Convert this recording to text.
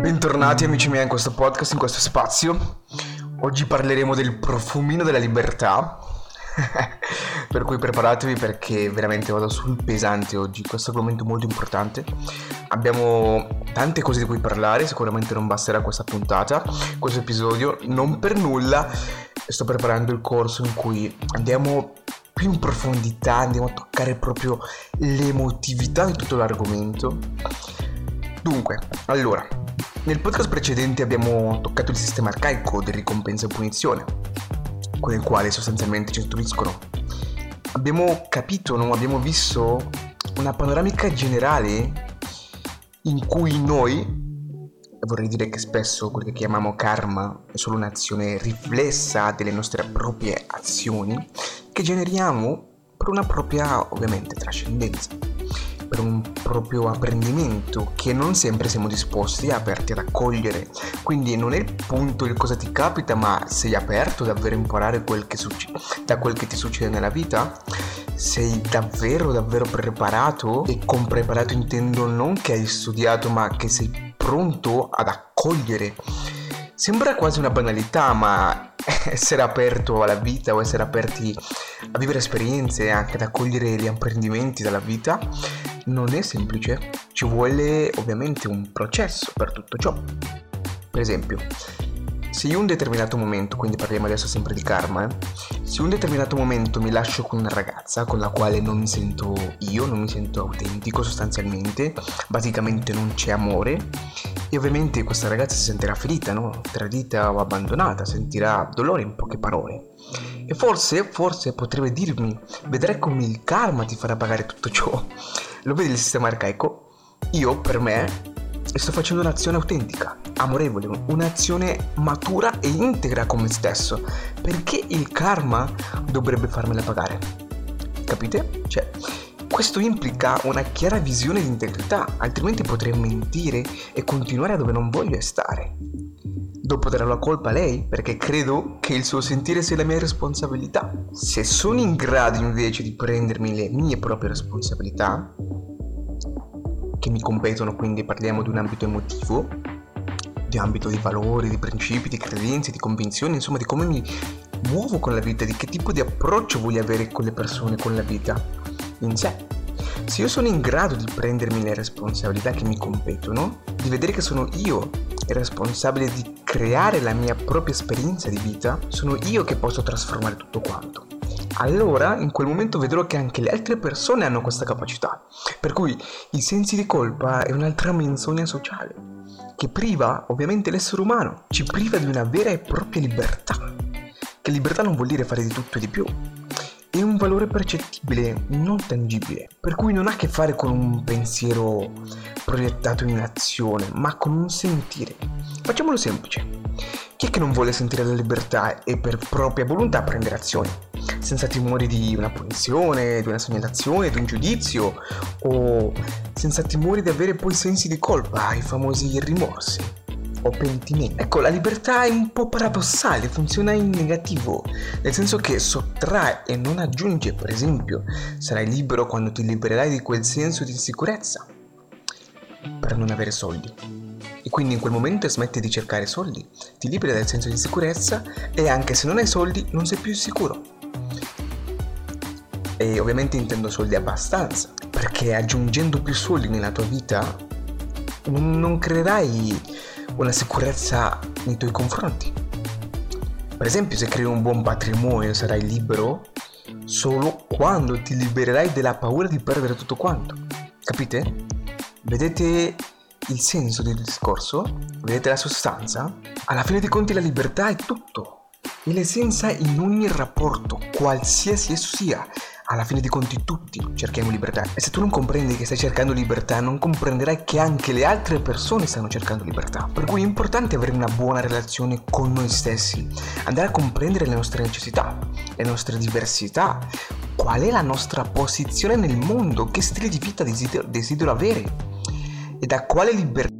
Bentornati amici miei in questo podcast, in questo spazio. Oggi parleremo del profumino della libertà. per cui preparatevi perché veramente vado sul pesante oggi, questo argomento molto importante. Abbiamo tante cose di cui parlare, sicuramente non basterà questa puntata, questo episodio, non per nulla sto preparando il corso in cui andiamo più in profondità, andiamo a toccare proprio l'emotività di tutto l'argomento. Dunque, allora, nel podcast precedente abbiamo toccato il sistema arcaico di ricompensa e punizione, con il quale sostanzialmente ci istruiscono. Abbiamo capito, non abbiamo visto una panoramica generale in cui noi, vorrei dire che spesso quello che chiamiamo karma è solo un'azione riflessa delle nostre proprie azioni che generiamo per una propria, ovviamente, trascendenza per un proprio apprendimento che non sempre siamo disposti aperti ad accogliere. Quindi non è il punto il cosa ti capita, ma sei aperto davvero a imparare quel succe- da quel che ti succede nella vita? Sei davvero davvero preparato? E con preparato intendo non che hai studiato, ma che sei pronto ad accogliere. Sembra quasi una banalità, ma essere aperto alla vita o essere aperti a vivere esperienze e anche ad accogliere gli apprendimenti dalla vita non è semplice, ci vuole ovviamente un processo per tutto ciò. Per esempio, se io un determinato momento, quindi parliamo adesso sempre di karma, eh, se un determinato momento mi lascio con una ragazza con la quale non mi sento io, non mi sento autentico sostanzialmente, basicamente non c'è amore, e ovviamente questa ragazza si sentirà ferita, no? tradita o abbandonata, sentirà dolore in poche parole. E forse, forse potrebbe dirmi, vedrai come il karma ti farà pagare tutto ciò. Lo vedi il sistema arcaico? Io, per me, sto facendo un'azione autentica, amorevole, un'azione matura e integra con me stesso. Perché il karma dovrebbe farmela pagare? Capite? Cioè, questo implica una chiara visione di integrità, altrimenti potrei mentire e continuare dove non voglio stare. Dopo darò la colpa a lei perché credo che il suo sentire sia la mia responsabilità. Se sono in grado invece di prendermi le mie proprie responsabilità, che mi competono, quindi parliamo di un ambito emotivo, di ambito di valori, di principi, di credenze, di convinzioni, insomma di come mi muovo con la vita, di che tipo di approccio voglio avere con le persone, con la vita in sé. Se io sono in grado di prendermi le responsabilità che mi competono, di vedere che sono io il responsabile di creare la mia propria esperienza di vita, sono io che posso trasformare tutto quanto allora in quel momento vedrò che anche le altre persone hanno questa capacità. Per cui i sensi di colpa è un'altra menzogna sociale, che priva ovviamente l'essere umano, ci priva di una vera e propria libertà. Che libertà non vuol dire fare di tutto e di più. È un valore percettibile, non tangibile, per cui non ha a che fare con un pensiero proiettato in azione, ma con un sentire. Facciamolo semplice. Chi è che non vuole sentire la libertà e per propria volontà prendere azioni? senza timore di una punizione, di una segnalazione, di un giudizio o senza timore di avere poi sensi di colpa, i famosi rimorsi o pentimenti. Ecco, la libertà è un po' paradossale, funziona in negativo, nel senso che sottrae e non aggiunge, per esempio, sarai libero quando ti libererai di quel senso di insicurezza per non avere soldi. Quindi in quel momento smetti di cercare soldi, ti liberi dal senso di insicurezza e anche se non hai soldi non sei più sicuro. E ovviamente intendo soldi abbastanza, perché aggiungendo più soldi nella tua vita non creerai una sicurezza nei tuoi confronti. Per esempio, se crei un buon patrimonio sarai libero solo quando ti libererai della paura di perdere tutto quanto. Capite? Vedete il senso del discorso? Vedete la sostanza? Alla fine dei conti la libertà è tutto. È l'essenza in ogni rapporto, qualsiasi esso sia alla fine dei conti tutti cerchiamo libertà. E se tu non comprendi che stai cercando libertà, non comprenderai che anche le altre persone stanno cercando libertà. Per cui è importante avere una buona relazione con noi stessi, andare a comprendere le nostre necessità, le nostre diversità, qual è la nostra posizione nel mondo, che stile di vita desidero, desidero avere e da quale libertà